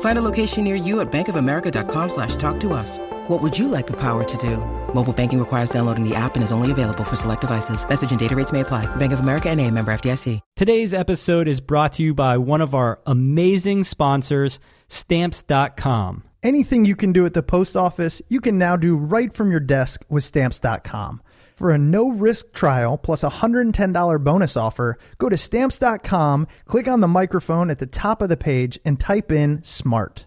Find a location near you at bankofamerica.com slash talk to us. What would you like the power to do? Mobile banking requires downloading the app and is only available for select devices. Message and data rates may apply. Bank of America and a member FDIC. Today's episode is brought to you by one of our amazing sponsors, Stamps.com. Anything you can do at the post office, you can now do right from your desk with Stamps.com. For a no risk trial plus a $110 bonus offer, go to Stamps.com, click on the microphone at the top of the page, and type in SMART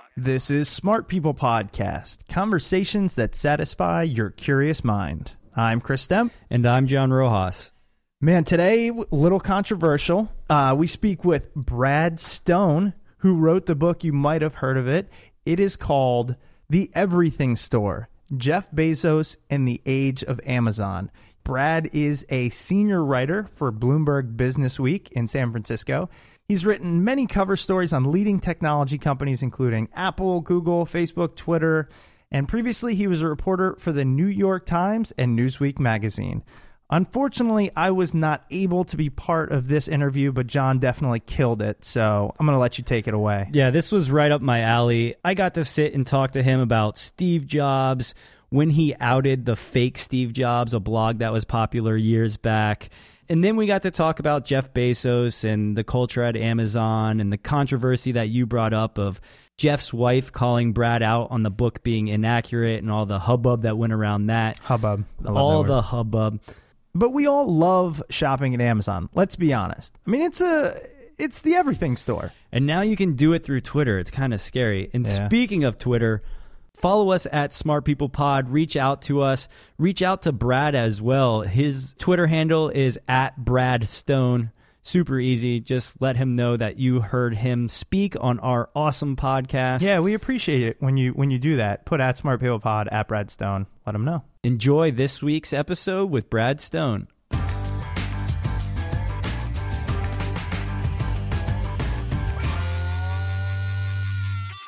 This is Smart People Podcast, conversations that satisfy your curious mind. I'm Chris Stemp. And I'm John Rojas. Man, today, a little controversial. Uh, we speak with Brad Stone, who wrote the book. You might have heard of it. It is called The Everything Store Jeff Bezos and the Age of Amazon. Brad is a senior writer for Bloomberg Business Week in San Francisco. He's written many cover stories on leading technology companies, including Apple, Google, Facebook, Twitter, and previously he was a reporter for the New York Times and Newsweek magazine. Unfortunately, I was not able to be part of this interview, but John definitely killed it. So I'm going to let you take it away. Yeah, this was right up my alley. I got to sit and talk to him about Steve Jobs when he outed the fake Steve Jobs, a blog that was popular years back and then we got to talk about Jeff Bezos and the culture at Amazon and the controversy that you brought up of Jeff's wife calling Brad out on the book being inaccurate and all the hubbub that went around that. Hubbub. All the hubbub. But we all love shopping at Amazon. Let's be honest. I mean, it's a it's the everything store. And now you can do it through Twitter. It's kind of scary. And yeah. speaking of Twitter, Follow us at Smart People Pod. Reach out to us. Reach out to Brad as well. His Twitter handle is at Brad Stone. Super easy. Just let him know that you heard him speak on our awesome podcast. Yeah, we appreciate it when you when you do that. Put at Smart People Pod at Brad Stone. Let him know. Enjoy this week's episode with Brad Stone.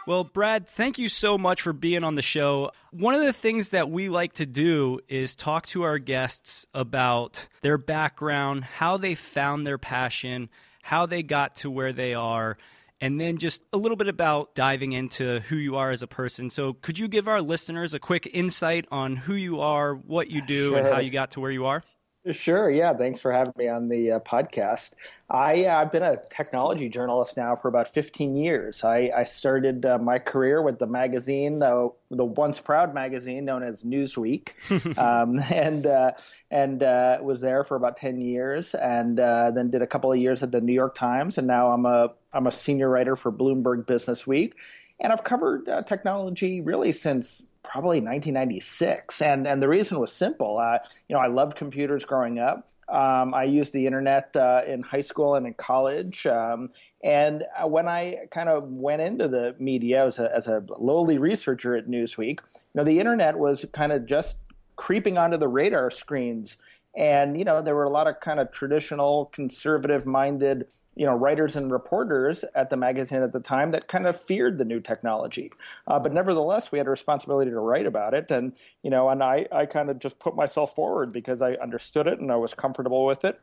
Well, Brad, thank you so much for being on the show. One of the things that we like to do is talk to our guests about their background, how they found their passion, how they got to where they are, and then just a little bit about diving into who you are as a person. So, could you give our listeners a quick insight on who you are, what you do, sure. and how you got to where you are? Sure. Yeah. Thanks for having me on the uh, podcast. I, uh, I've been a technology journalist now for about 15 years. I, I started uh, my career with the magazine, the once proud magazine known as Newsweek, um, and uh, and uh, was there for about 10 years, and uh, then did a couple of years at the New York Times, and now I'm a I'm a senior writer for Bloomberg Business Week, and I've covered technology really since probably 1996, and and the reason was simple. Uh, you know, I loved computers growing up. Um, I used the internet uh, in high school and in college. Um, and uh, when I kind of went into the media as a, as a lowly researcher at Newsweek, you know, the internet was kind of just creeping onto the radar screens. And, you know, there were a lot of kind of traditional conservative minded you know writers and reporters at the magazine at the time that kind of feared the new technology. Uh, but nevertheless we had a responsibility to write about it. And you know and i, I kind of just put myself forward because i understood it and i was comfortable with it.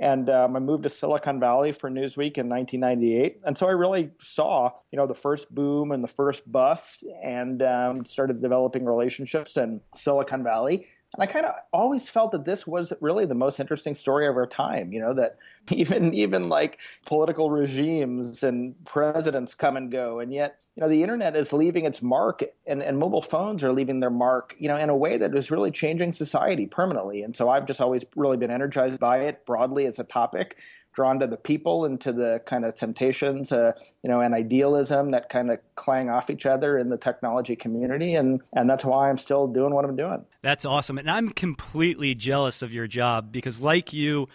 And um, I moved to Silicon Valley for Newsweek in 1998, and so I really saw, you know, the first boom and the first bust, and um, started developing relationships in Silicon Valley. And I kind of always felt that this was really the most interesting story of our time. You know that even even like political regimes and presidents come and go, and yet you know the internet is leaving its mark, and, and mobile phones are leaving their mark. You know in a way that is really changing society permanently. And so I've just always really been energized by it broadly as a topic drawn to the people and to the kind of temptations, uh, you know, and idealism that kind of clang off each other in the technology community, and and that's why I'm still doing what I'm doing. That's awesome, and I'm completely jealous of your job because, like you.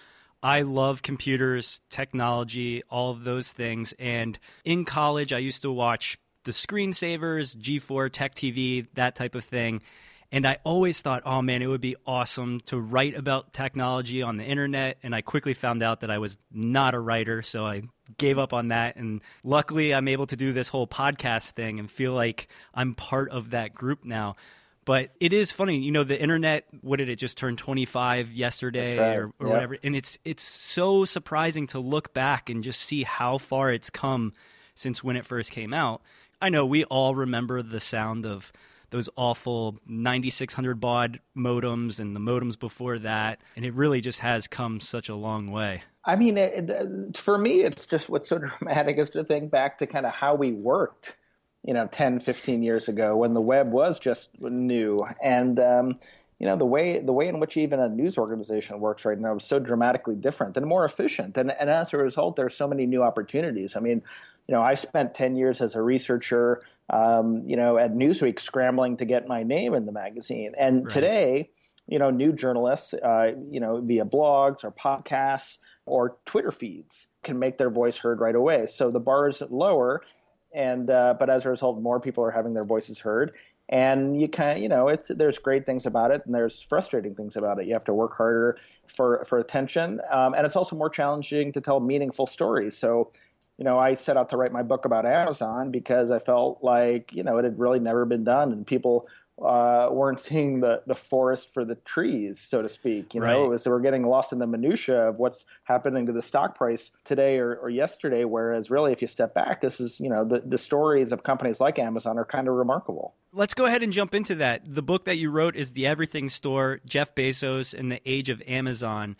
I love computers, technology, all of those things. And in college, I used to watch the screensavers, G4, Tech TV, that type of thing. And I always thought, oh man, it would be awesome to write about technology on the internet. And I quickly found out that I was not a writer. So I gave up on that. And luckily, I'm able to do this whole podcast thing and feel like I'm part of that group now. But it is funny, you know, the internet. What did it just turn 25 yesterday right. or, or yep. whatever? And it's it's so surprising to look back and just see how far it's come since when it first came out. I know we all remember the sound of those awful 9600 baud modems and the modems before that. And it really just has come such a long way. I mean, it, it, for me, it's just what's so dramatic is to think back to kind of how we worked, you know, 10, 15 years ago when the web was just new. And, um, you know the way the way in which even a news organization works right now is so dramatically different and more efficient and and as a result there's so many new opportunities i mean you know i spent 10 years as a researcher um, you know, at Newsweek scrambling to get my name in the magazine. And right. today, you know, new journalists, uh, you know, via blogs or podcasts or Twitter feeds can make their voice heard right away. So the bar is lower, and uh, but as a result, more people are having their voices heard. And you of, you know, it's there's great things about it, and there's frustrating things about it. You have to work harder for for attention, um, and it's also more challenging to tell meaningful stories. So you know, I set out to write my book about Amazon because I felt like, you know, it had really never been done and people uh, weren't seeing the, the forest for the trees, so to speak. You know, right. it was they were getting lost in the minutia of what's happening to the stock price today or, or yesterday. Whereas, really, if you step back, this is you know the the stories of companies like Amazon are kind of remarkable. Let's go ahead and jump into that. The book that you wrote is The Everything Store: Jeff Bezos and the Age of Amazon,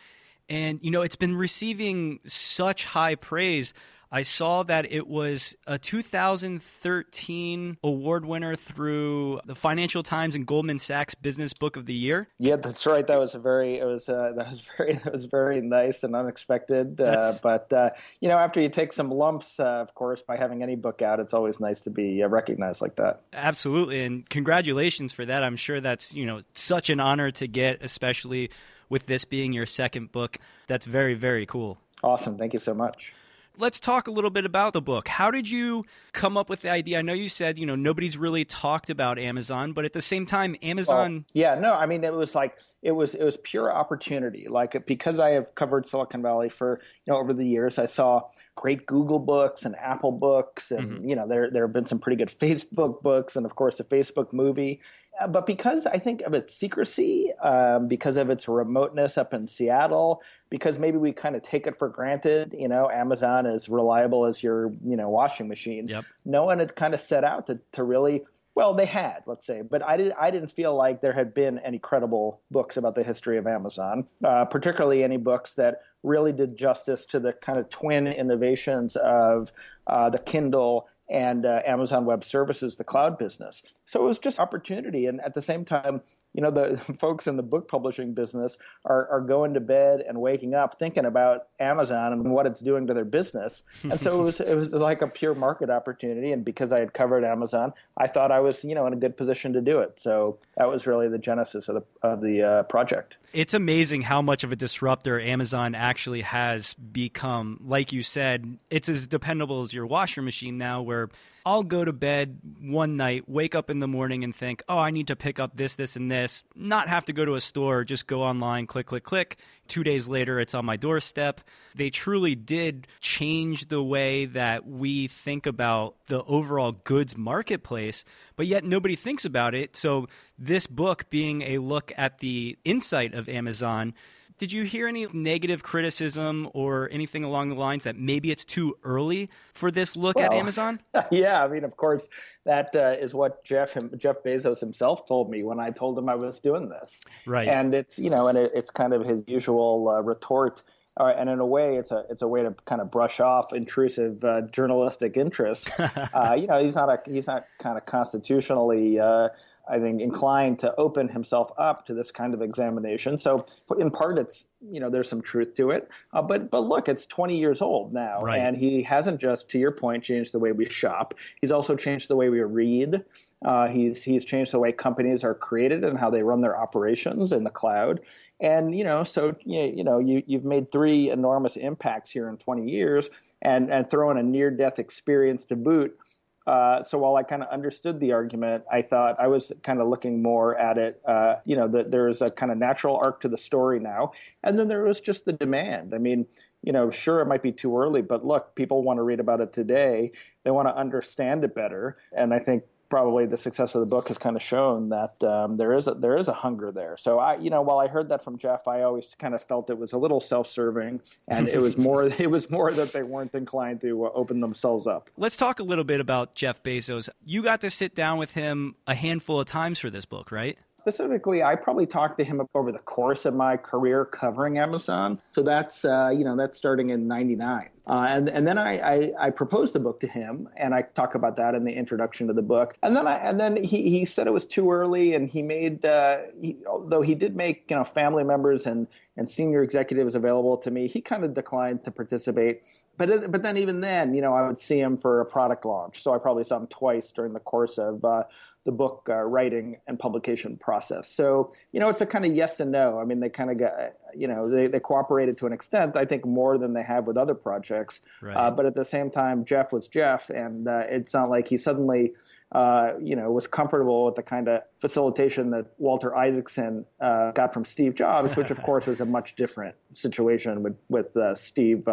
and you know it's been receiving such high praise. I saw that it was a 2013 award winner through the Financial Times and Goldman Sachs Business Book of the Year. Yeah, that's right. That was a very it was uh, that was very that was very nice and unexpected. Uh, but uh, you know, after you take some lumps, uh, of course, by having any book out, it's always nice to be uh, recognized like that. Absolutely, and congratulations for that. I'm sure that's you know such an honor to get, especially with this being your second book. That's very very cool. Awesome. Thank you so much let's talk a little bit about the book. How did you come up with the idea? I know you said, you know, nobody's really talked about Amazon, but at the same time, Amazon well, Yeah, no, I mean it was like it was it was pure opportunity. Like because I have covered Silicon Valley for, you know, over the years, I saw great Google books and Apple books and mm-hmm. you know, there there have been some pretty good Facebook books and of course the Facebook movie. Uh, but because I think of its secrecy, um, because of its remoteness up in Seattle, because maybe we kind of take it for granted, you know, Amazon is reliable as your, you know, washing machine. Yep. No one had kind of set out to, to really Well, they had, let's say, but I, did, I didn't feel like there had been any credible books about the history of Amazon, uh, particularly any books that really did justice to the kind of twin innovations of uh, the Kindle and uh, Amazon Web Services, the cloud business. So it was just opportunity. And at the same time, you know, the folks in the book publishing business are, are going to bed and waking up thinking about Amazon and what it's doing to their business. And so it was it was like a pure market opportunity. And because I had covered Amazon, I thought I was, you know, in a good position to do it. So that was really the genesis of the of the uh, project. It's amazing how much of a disruptor Amazon actually has become. Like you said, it's as dependable as your washer machine now, where I'll go to bed one night, wake up in the morning, and think, oh, I need to pick up this, this, and this. Not have to go to a store, just go online, click, click, click. Two days later, it's on my doorstep. They truly did change the way that we think about the overall goods marketplace, but yet nobody thinks about it. So, this book being a look at the insight of Amazon did you hear any negative criticism or anything along the lines that maybe it's too early for this look well, at Amazon? Yeah, I mean, of course, that uh, is what Jeff Jeff Bezos himself told me when I told him I was doing this. Right, and it's you know, and it, it's kind of his usual uh, retort. Uh, and in a way, it's a it's a way to kind of brush off intrusive uh, journalistic interest. Uh, you know, he's not a he's not kind of constitutionally uh, I think, inclined to open himself up to this kind of examination. So, in part, it's you know there's some truth to it. Uh, but but look, it's 20 years old now, right. and he hasn't just, to your point, changed the way we shop. He's also changed the way we read. Uh, he's he's changed the way companies are created and how they run their operations in the cloud. And you know, so you know, you you've made three enormous impacts here in 20 years, and and throw in a near death experience to boot. Uh, so while I kind of understood the argument, I thought I was kind of looking more at it. Uh, you know, that there's a kind of natural arc to the story now, and then there was just the demand. I mean, you know, sure it might be too early, but look, people want to read about it today. They want to understand it better, and I think probably the success of the book has kind of shown that um, there is a, there is a hunger there. So I, you know, while I heard that from Jeff, I always kind of felt it was a little self-serving, and it was more it was more that they weren't inclined to uh, open themselves up. Let's talk a little bit about Jeff Bezos. You got to sit down with him a handful of times for this book, right? Specifically, I probably talked to him over the course of my career covering Amazon. So that's uh, you know that's starting in '99, uh, and and then I, I, I proposed the book to him, and I talk about that in the introduction to the book. And then I and then he he said it was too early, and he made uh, he, although he did make you know family members and and senior executives available to me, he kind of declined to participate. But but then even then, you know, I would see him for a product launch, so I probably saw him twice during the course of uh, the book uh, writing and publication process. So, you know, it's a kind of yes and no. I mean, they kind of got, you know, they, they cooperated to an extent, I think more than they have with other projects. Right. Uh, but at the same time, Jeff was Jeff, and uh, it's not like he suddenly, uh, you know, was comfortable with the kind of facilitation that Walter Isaacson uh, got from Steve Jobs, which of course was a much different situation with, with uh, Steve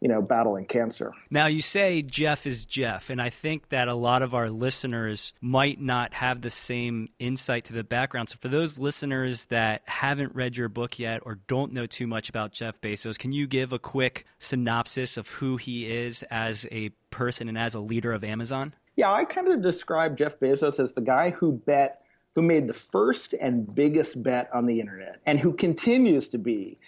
you know, battling cancer. Now, you say Jeff is Jeff, and I think that a lot of our listeners might not have the same insight to the background. So, for those listeners that haven't read your book yet or don't know too much about Jeff Bezos, can you give a quick synopsis of who he is as a person and as a leader of Amazon? Yeah, I kind of describe Jeff Bezos as the guy who bet who made the first and biggest bet on the internet and who continues to be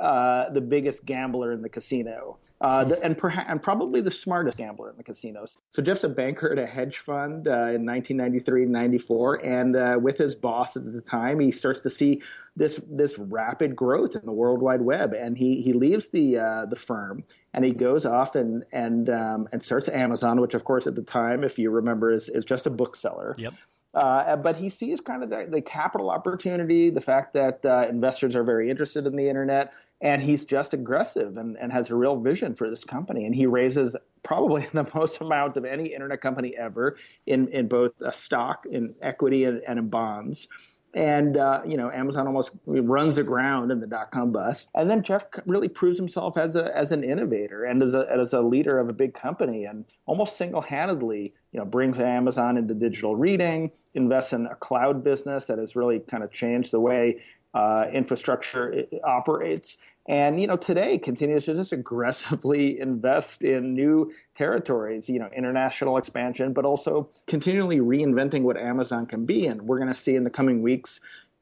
uh, the biggest gambler in the casino, uh, the, and, perha- and probably the smartest gambler in the casinos. So Jeff's a banker at a hedge fund uh, in 1993 94, and uh, with his boss at the time, he starts to see this this rapid growth in the World Wide Web, and he he leaves the uh, the firm and he goes off and and um, and starts Amazon, which of course at the time, if you remember, is is just a bookseller. Yep. Uh, but he sees kind of the, the capital opportunity, the fact that uh, investors are very interested in the internet, and he's just aggressive and, and has a real vision for this company. And he raises probably the most amount of any internet company ever in, in both a stock, in equity, and, and in bonds and uh, you know Amazon almost runs aground in the dot com bust. And then Jeff really proves himself as a as an innovator and as a as a leader of a big company, and almost single handedly, you know, brings Amazon into digital reading, invests in a cloud business that has really kind of changed the way uh, infrastructure operates. And you know, today continues to just aggressively invest in new territories, you know, international expansion, but also continually reinventing what Amazon can be. And we're going to see in the coming weeks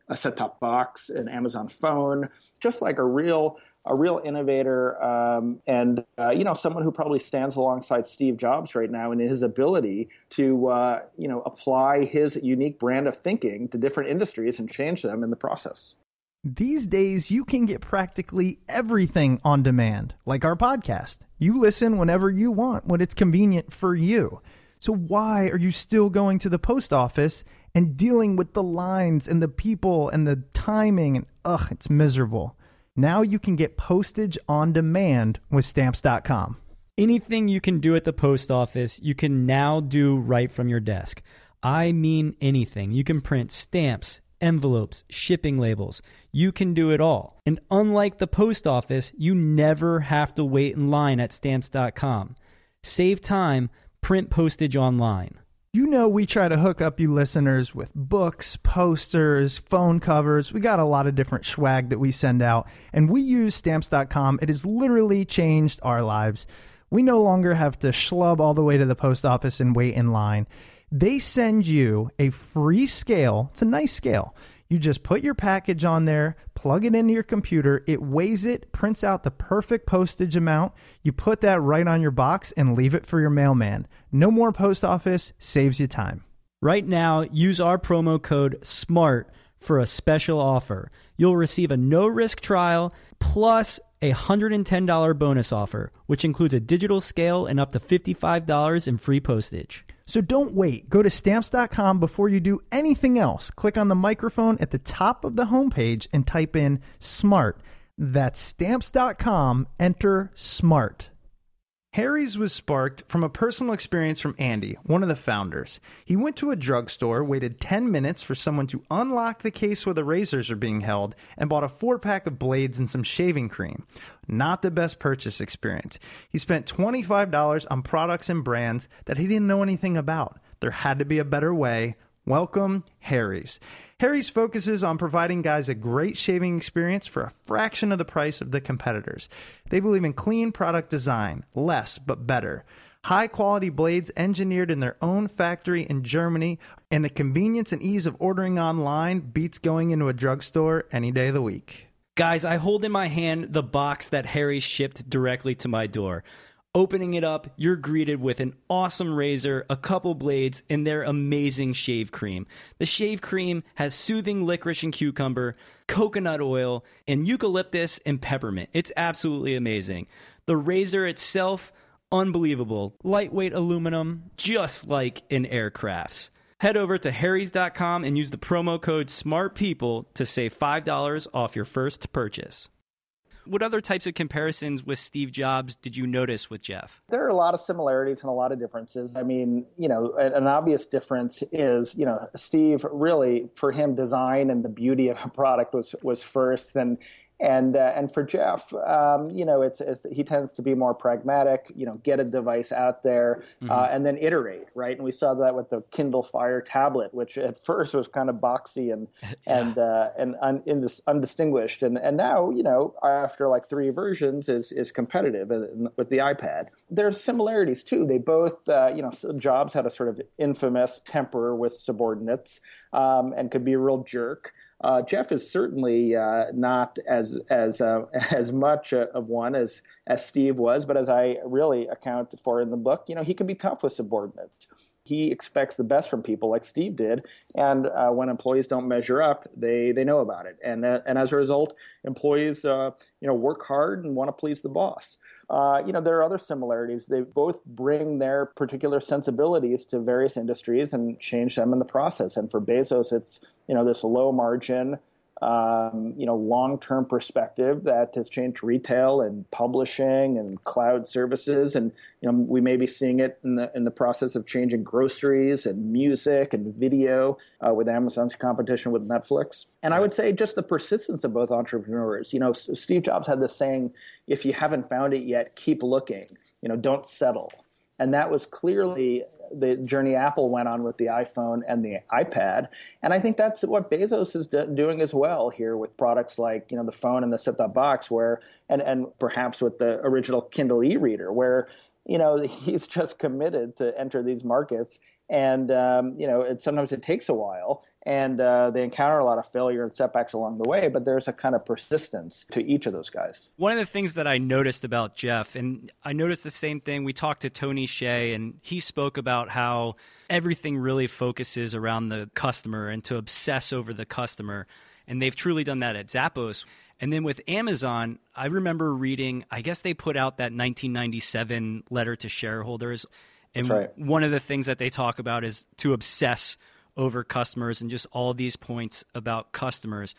a set-top box, an Amazon phone, just like a real a real innovator um, and uh, you know someone who probably stands alongside Steve Jobs right now in his ability to uh, you know apply his unique brand of thinking to different industries and change them in the process. These days, you can get practically everything on demand, like our podcast. You listen whenever you want, when it's convenient for you. So, why are you still going to the post office and dealing with the lines and the people and the timing? And ugh, it's miserable. Now you can get postage on demand with stamps.com. Anything you can do at the post office, you can now do right from your desk. I mean anything. You can print stamps envelopes, shipping labels. You can do it all. And unlike the post office, you never have to wait in line at stamps.com. Save time, print postage online. You know, we try to hook up you listeners with books, posters, phone covers. We got a lot of different swag that we send out, and we use stamps.com. It has literally changed our lives. We no longer have to schlub all the way to the post office and wait in line. They send you a free scale. It's a nice scale. You just put your package on there, plug it into your computer, it weighs it, prints out the perfect postage amount. You put that right on your box and leave it for your mailman. No more post office, saves you time. Right now, use our promo code SMART for a special offer. You'll receive a no risk trial plus a $110 bonus offer, which includes a digital scale and up to $55 in free postage. So don't wait. Go to stamps.com before you do anything else. Click on the microphone at the top of the homepage and type in SMART. That's stamps.com. Enter SMART. Harry's was sparked from a personal experience from Andy, one of the founders. He went to a drugstore, waited 10 minutes for someone to unlock the case where the razors are being held, and bought a four pack of blades and some shaving cream. Not the best purchase experience. He spent $25 on products and brands that he didn't know anything about. There had to be a better way. Welcome, Harry's. Harry's focuses on providing guys a great shaving experience for a fraction of the price of the competitors. They believe in clean product design, less but better. High quality blades engineered in their own factory in Germany, and the convenience and ease of ordering online beats going into a drugstore any day of the week. Guys, I hold in my hand the box that Harry shipped directly to my door. Opening it up, you're greeted with an awesome razor, a couple blades, and their amazing shave cream. The shave cream has soothing licorice and cucumber, coconut oil, and eucalyptus and peppermint. It's absolutely amazing. The razor itself, unbelievable. Lightweight aluminum, just like in aircrafts. Head over to harrys.com and use the promo code SMARTPeople to save $5 off your first purchase. What other types of comparisons with Steve Jobs did you notice with Jeff? There are a lot of similarities and a lot of differences. I mean, you know, an obvious difference is, you know, Steve really, for him, design and the beauty of a product was was first, and and uh, and for Jeff, um, you know, it's, it's, he tends to be more pragmatic. You know, get a device out there uh, mm-hmm. uh, and then iterate, right? And we saw that with the Kindle Fire tablet, which at first was kind of boxy and yeah. and uh, and un, undistinguished, and and now you know after like three versions is is competitive with the iPad. There's similarities too. They both, uh, you know, Jobs had a sort of infamous temper with subordinates um, and could be a real jerk. Uh, Jeff is certainly uh, not as as uh, as much of one as as Steve was, but as I really account for in the book, you know, he can be tough with subordinates. He expects the best from people, like Steve did, and uh, when employees don't measure up, they they know about it, and uh, and as a result, employees uh, you know work hard and want to please the boss. Uh, you know, there are other similarities. They both bring their particular sensibilities to various industries and change them in the process. And for Bezos, it's you know this low margin, um, you know, long-term perspective that has changed retail and publishing and cloud services, and you know, we may be seeing it in the in the process of changing groceries and music and video uh, with Amazon's competition with Netflix. And I would say just the persistence of both entrepreneurs. You know, Steve Jobs had this saying, "If you haven't found it yet, keep looking. You know, don't settle." And that was clearly the journey Apple went on with the iPhone and the iPad. And I think that's what Bezos is do- doing as well here with products like you know the phone and the set-top box, where and and perhaps with the original Kindle e-reader, where you know he's just committed to enter these markets. And um, you know it, sometimes it takes a while and uh, they encounter a lot of failure and setbacks along the way but there's a kind of persistence to each of those guys. One of the things that i noticed about jeff and i noticed the same thing we talked to tony hsieh and he spoke about how everything really focuses around the customer and to obsess over the customer and they've truly done that at zappos and then with Amazon, I remember reading, I guess they put out that 1997 letter to shareholders and right. one of the things that they talk about is to obsess over customers and just all these points about customers.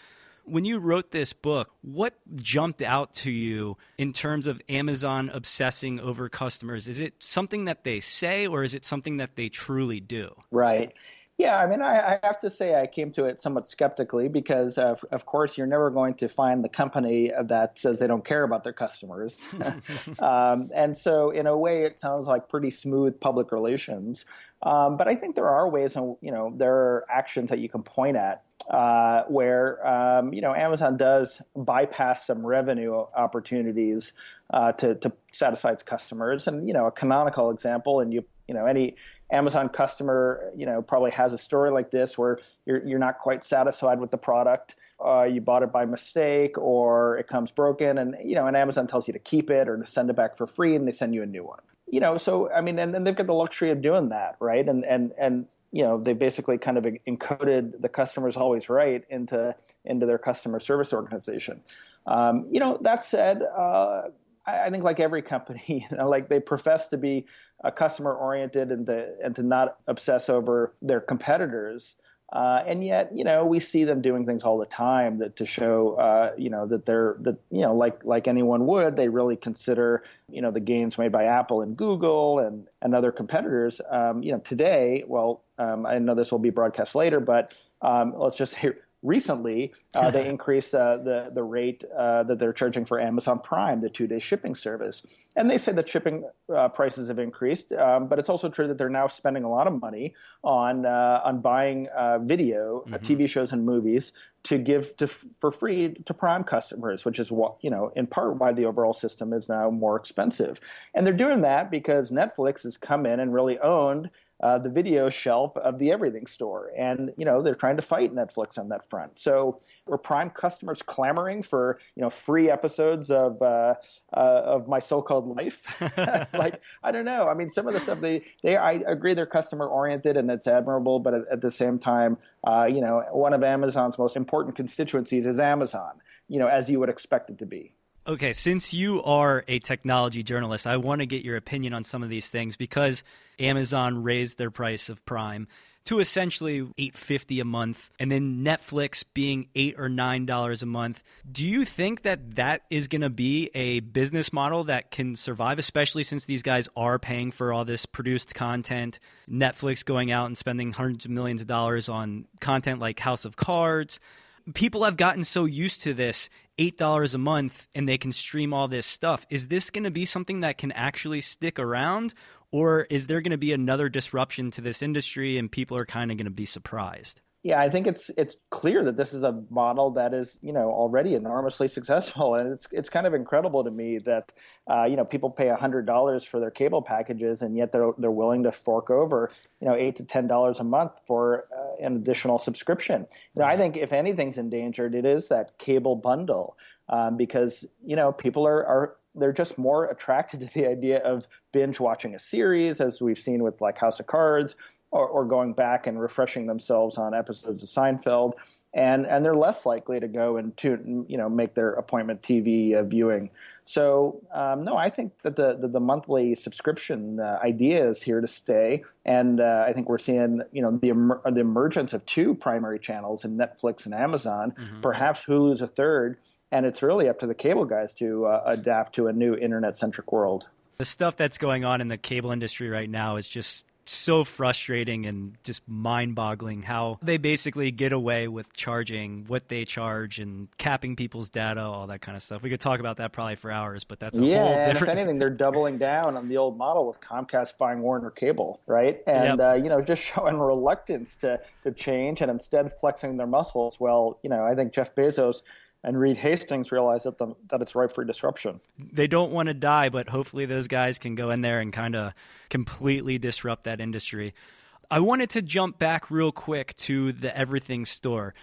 When you wrote this book, what jumped out to you in terms of Amazon obsessing over customers? Is it something that they say or is it something that they truly do? Right. Yeah, I mean, I, I, have to say I came to it somewhat skeptically because, of, of course, you're never going to find the company that says they don't care about their customers. um, and so, in a way, it sounds like pretty smooth public relations. Um, but I think there are ways, and you know, there are actions that you can point at uh, where um, you know Amazon does bypass some revenue opportunities uh, to to satisfy its customers. And you know, a canonical example, and you you know any Amazon customer, you know, probably has a story like this where you're you're not quite satisfied with the product. Uh, you bought it by mistake, or it comes broken, and you know, and Amazon tells you to keep it or to send it back for free, and they send you a new one. You know, so I mean, and then they've got the luxury of doing that, right? And and and you know, they basically kind of encoded the customer's always right into into their customer service organization. Um, you know, that said, uh, I, think like every company, you know, like they profess to be a customer oriented and to and to not obsess over their competitors. Uh, and yet, you know, we see them doing things all the time that to show, uh, you know, that they're that you know, like like anyone would, they really consider, you know, the gains made by Apple and Google and and other competitors. Um, you know, today, well, um, I know this will be broadcast later, but um, let's just say recently uh, they increased uh, the the rate uh, that they're charging for Amazon Prime, the two day shipping service, and they say that shipping uh, prices have increased. Um, but it's also true that they're now spending a lot of money on uh, on buying uh, video, mm-hmm. TV shows, and movies to give to, for free to Prime customers, which is what you know in part why the overall system is now more expensive. And they're doing that because Netflix has come in and really owned uh, the video shelf of the everything store. And, you know, they're trying to fight Netflix on that front. So were Prime customers clamoring for, you know, free episodes of, uh, uh, of My So-Called Life? like, I don't know. I mean, some of the stuff they, they I agree they're customer oriented and it's admirable, but at, at the same time, uh, you know, one of Amazon's most important constituencies is Amazon, you know, as you would expect it to be. Okay, since you are a technology journalist, I want to get your opinion on some of these things because Amazon raised their price of Prime to essentially 850 a month and then Netflix being 8 or 9 dollars a month. Do you think that that is going to be a business model that can survive especially since these guys are paying for all this produced content, Netflix going out and spending hundreds of millions of dollars on content like House of Cards? people have gotten so used to this $8 a month and they can stream all this stuff. Is this going to be something that can actually stick around? Or is there going to be another disruption to this industry and people are kind of going to be surprised? Yeah, I think it's it's clear that this is a model that is you know already enormously successful, and it's it's kind of incredible to me that uh, you know people pay hundred dollars for their cable packages, and yet they're they're willing to fork over you know eight to ten dollars a month for uh, an additional subscription. You know, I think if anything's endangered, it is that cable bundle um, because you know people are are they're just more attracted to the idea of binge watching a series, as we've seen with like House of Cards, or, or going back and refreshing themselves on episodes of Seinfeld, and and they're less likely to go and to you know make their appointment TV uh, viewing. So um, no, I think that the the, the monthly subscription uh, idea is here to stay, and uh, I think we're seeing you know the emer- the emergence of two primary channels in Netflix and Amazon, mm-hmm. perhaps Hulu's a third, and it's really up to the cable guys to uh, adapt to a new internet centric world. The stuff that's going on in the cable industry right now is just so frustrating and just mind boggling how they basically get away with charging what they charge and capping people's data, all that kind of stuff. We could talk about that probably for hours, but that's a yeah, whole and different. if anything, they're doubling down on the old model with Comcast buying Warner Cable, right? And Yep. uh, you know, just showing reluctance to to change and instead flexing their muscles. Well, you know, I think Jeff Bezos and Reed Hastings realized that the, that it's ripe for disruption. they don't want to die, but hopefully those guys can go in there and kind of completely disrupt that industry. I wanted to jump back real quick to the Everything store.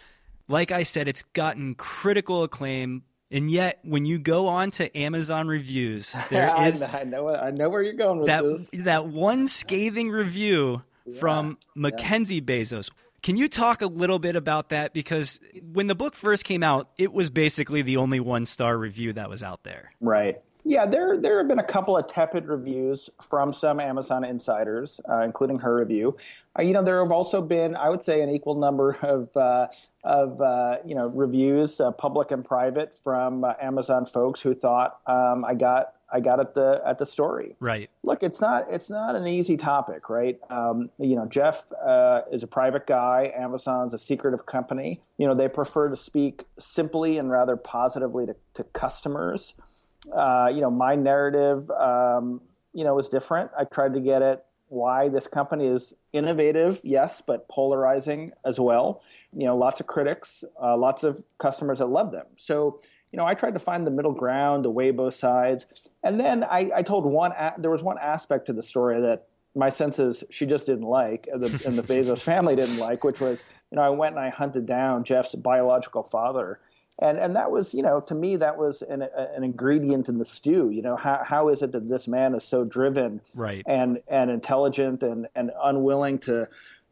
Like I said, it's gotten critical acclaim. And yet, when you go on to Amazon reviews, there I, is I know I know where you're going with that this. that one scathing review from Mackenzie Bezos. Can you talk a little bit about that? Because when the book first came out, it was basically the only one star review that was out there. Right. Yeah, there there have been a couple of tepid reviews from some Amazon insiders, uh, including her review. Uh, you know, there have also been, I would say, an equal number of uh, of uh, you know reviews, uh, public and private, from uh, Amazon folks who thought um, I got I got at the at the story. Right. Look, it's not it's not an easy topic, right? Um, you know, Jeff uh, is a private guy. Amazon's a secretive company. You know, they prefer to speak simply and rather positively to, to customers. Uh, you know, my narrative, um, you know, was different. I tried to get at why this company is innovative, yes, but polarizing as well. You know, lots of critics, uh, lots of customers that love them. So, you know, I tried to find the middle ground, to weigh both sides, and then I, I told one. A- there was one aspect to the story that my sense is she just didn't like, and the, and the Bezos family didn't like, which was, you know, I went and I hunted down Jeff's biological father and and that was you know to me that was an, an ingredient in the stew you know how how is it that this man is so driven Right. and and intelligent and and unwilling to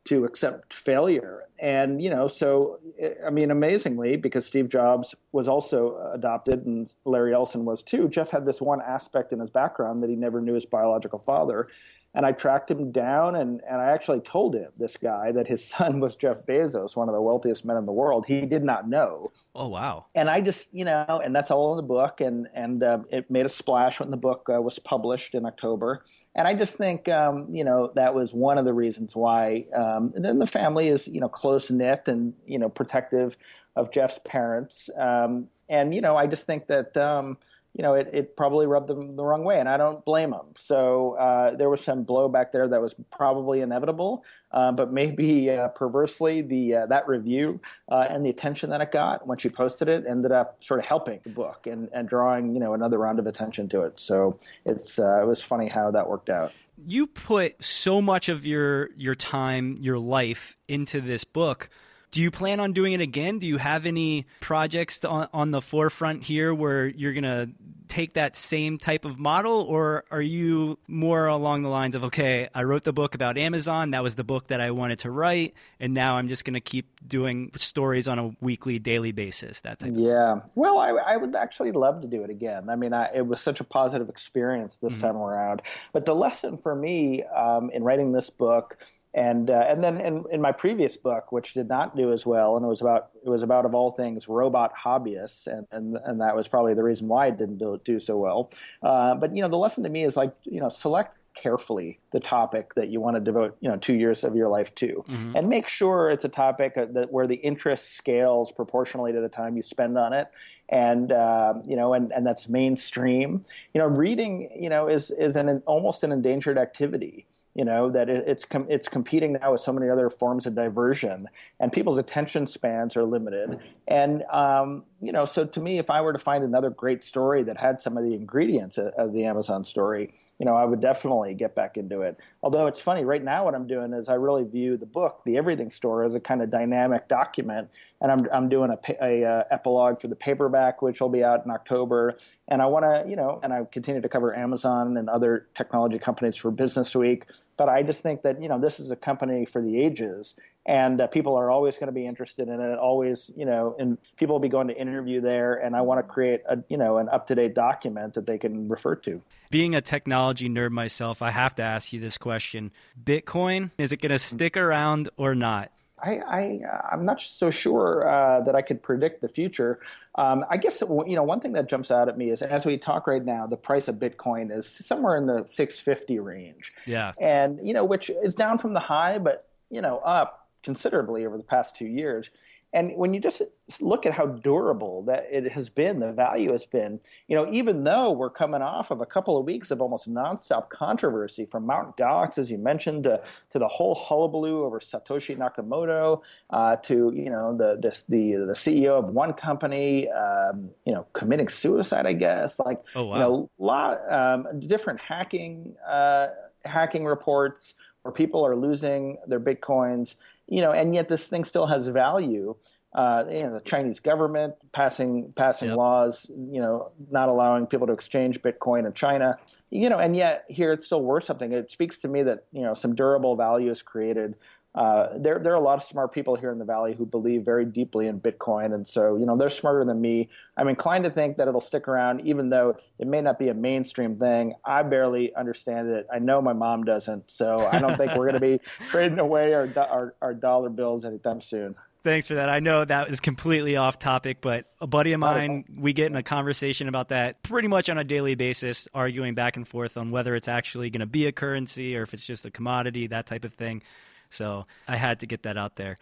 to accept failure. And you know so eh, i mean amazingly because steve jobs was also adopted and larry ellison was too jeff had this one aspect in his background that he never knew his biological father and I tracked him down and, and I actually told him, this guy, that his son was Jeff Bezos, one of the wealthiest men in the world. He did not know. Oh wow. And I just, you know, and that's all in the book. And, and uh, it made a splash when the book uh, was published in October. And I just think, um, you know, that was one of the reasons why. Um, and then the family is, you know, close knit and, you know, protective of Jeff's parents. Um, and, you know, I just think that, um, you know, it, it probably rubbed them the wrong way, and I don't blame them. So uh, there was some blowback there that was probably inevitable, uh, but maybe uh, perversely, the uh, that review uh, and the attention that it got when she posted it ended up sort of helping the book and, and drawing you know another round of attention to it. So it's uh, it was funny how that worked out. You put so much of your your time, your life into this book. Do you plan on doing it again? Do you have any projects on, on the forefront here where you're going to take that same type of model? Or are you more along the lines of, okay, I wrote the book about Amazon. That was the book that I wanted to write. And now I'm just going to keep doing stories on a weekly, daily basis, that type of Yeah. Well, I, I would actually love to do it again. I mean, I, it was such a positive experience this time around. But the lesson for me um, in writing this book, and uh, and then in, in my previous book, which did not do as well, and it was about it was about of all things robot hobbyists, and and, and that was probably the reason why it didn't do, do so well. Uh, but you know, the lesson to me is like you know, select carefully the topic that you want to devote you know two years of your life to. And make sure it's a topic uh, that where the interest scales proportionally to the time you spend on it. And um, you know and, and that's mainstream. You know reading you know is is an almost an endangered activity you know that it, it's com- it's competing now with so many other forms of diversion and people's attention spans are limited. And um, you know so to me if i were to find another great story that had some of the ingredients of, of the amazon story you know, I would definitely get back into it. Although it's funny, right now what I'm doing is I really view the book, The Everything Store, as a kind of dynamic document, and I'm I'm doing a, a uh, epilogue for the paperback, which will be out in October. And I want to, you know, and I continue to cover Amazon and other technology companies for Business Week. But I just think that you know this is a company for the ages, and uh, people are always going to be interested in it. Always, you know, and people will be going to interview there, and I want to create a you know an up to date document that they can refer to. Being a technology nerd myself, I have to ask you this question. Bitcoin, is it going to stick around or not? I, I I'm not so sure uh, that I could predict the future. Um, I guess you know one thing that jumps out at me is as we talk right now, the price of Bitcoin is somewhere in the 650 range. Yeah, and you know which is down from the high, but you know up considerably over the past two years. And when you just look at how durable that it has been, the value has been, you know, even though we're coming off of a couple of weeks of almost nonstop controversy from Mount Gox, as you mentioned, to, to the whole hullabaloo over Satoshi Nakamoto, uh, to you know the this, the the CEO of one company, um, you know, committing suicide, I guess, like oh, wow. you know, lot um, different hacking uh, hacking reports where people are losing their bitcoins you know, and yet this thing still has value. Uh, you know, the Chinese government passing passing yep. laws, you know, not allowing people to exchange Bitcoin in China, you know, and yet here it's still worth something. It speaks to me that you know some durable value is created uh, there, there are a lot of smart people here in the valley who believe very deeply in Bitcoin, and so you know they're smarter than me. I'm inclined to think that it'll stick around, even though it may not be a mainstream thing. I barely understand it. I know my mom doesn't, so I don't think we're going to be trading away our, our our dollar bills anytime soon. Thanks for that. I know that was completely off topic, but a buddy of mine, we get in a conversation about that pretty much on a daily basis, arguing back and forth on whether it's actually going to be a currency or if it's just a commodity, that type of thing. So I had to get that out there.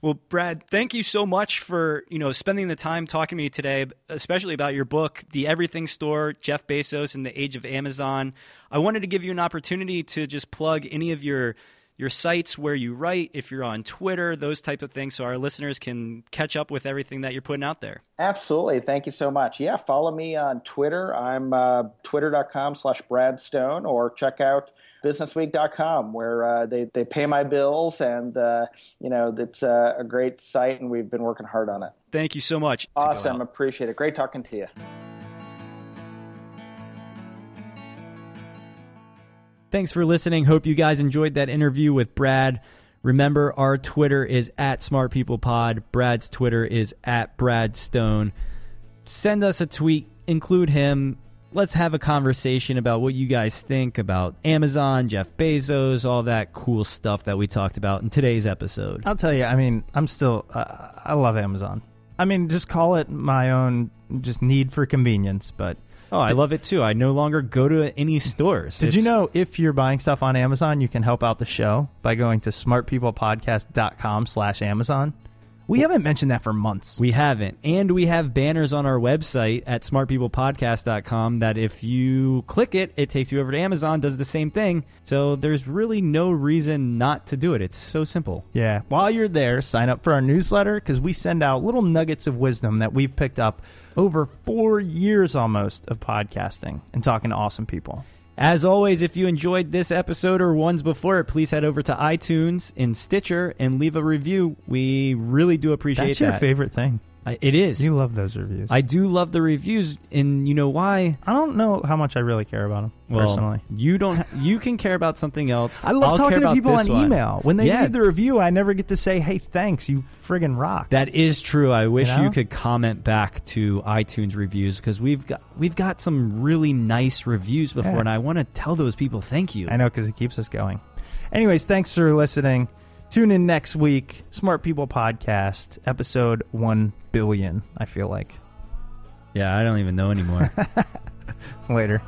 Well, Brad, thank you so much for you know spending the time talking to me today, especially about your book, The Everything Store: Jeff Bezos and the Age of Amazon. I wanted to give you an opportunity to just plug any of your your sites where you write, if you're on Twitter, those type of things, so our listeners can catch up with everything that you're putting out there. Absolutely. Thank you so much. Yeah, follow me on Twitter. I'm uh, twitter.com slash Brad Stone, or check out businessweek.com where uh, they, they pay my bills and uh, you know it's uh, a great site and we've been working hard on it. Thank you so much. Awesome. appreciate it. Great talking to you. Thanks for listening. Hope you guys enjoyed that interview with brad. Remember our twitter is at smart people pod brad's twitter is at brad stone send us a tweet. Include him let's have a conversation about what you guys think about Amazon, Jeff Bezos, all that cool stuff that we talked about in today's episode. I'll tell you, I mean, I'm still, uh, I love Amazon. I mean, just call it my own just need for convenience, but. Oh, I love it too. I no longer go to any stores. Did it's, you know if you're buying stuff on Amazon, you can help out the show by going to smartpeoplepodcast.com slash Amazon? We haven't mentioned that for months. We haven't. And we have banners on our website at smartpeoplepodcast.com that if you click it, it takes you over to Amazon, does the same thing. So there's really no reason not to do it. It's so simple. Yeah. While you're there, sign up for our newsletter because we send out little nuggets of wisdom that we've picked up over four years almost of podcasting and talking to awesome people. As always, if you enjoyed this episode or ones before it, please head over to iTunes and Stitcher and leave a review. We really do appreciate That's that. your favorite thing. It is. You love those reviews. I do love the reviews, and you know why? I don't know how much I really care about them well, personally. You don't. You can care about something else. I love I'll talking to people on one. email. When they yeah. leave the review, I never get to say, "Hey, thanks, you friggin' rock." That is true. I wish you, know? you could comment back to iTunes reviews because we've got we've got some really nice reviews before, yeah. and I want to tell those people thank you. I know because it keeps us going. Anyways, thanks for listening. Tune in next week. Smart People Podcast, episode 1 billion, I feel like. Yeah, I don't even know anymore. Later.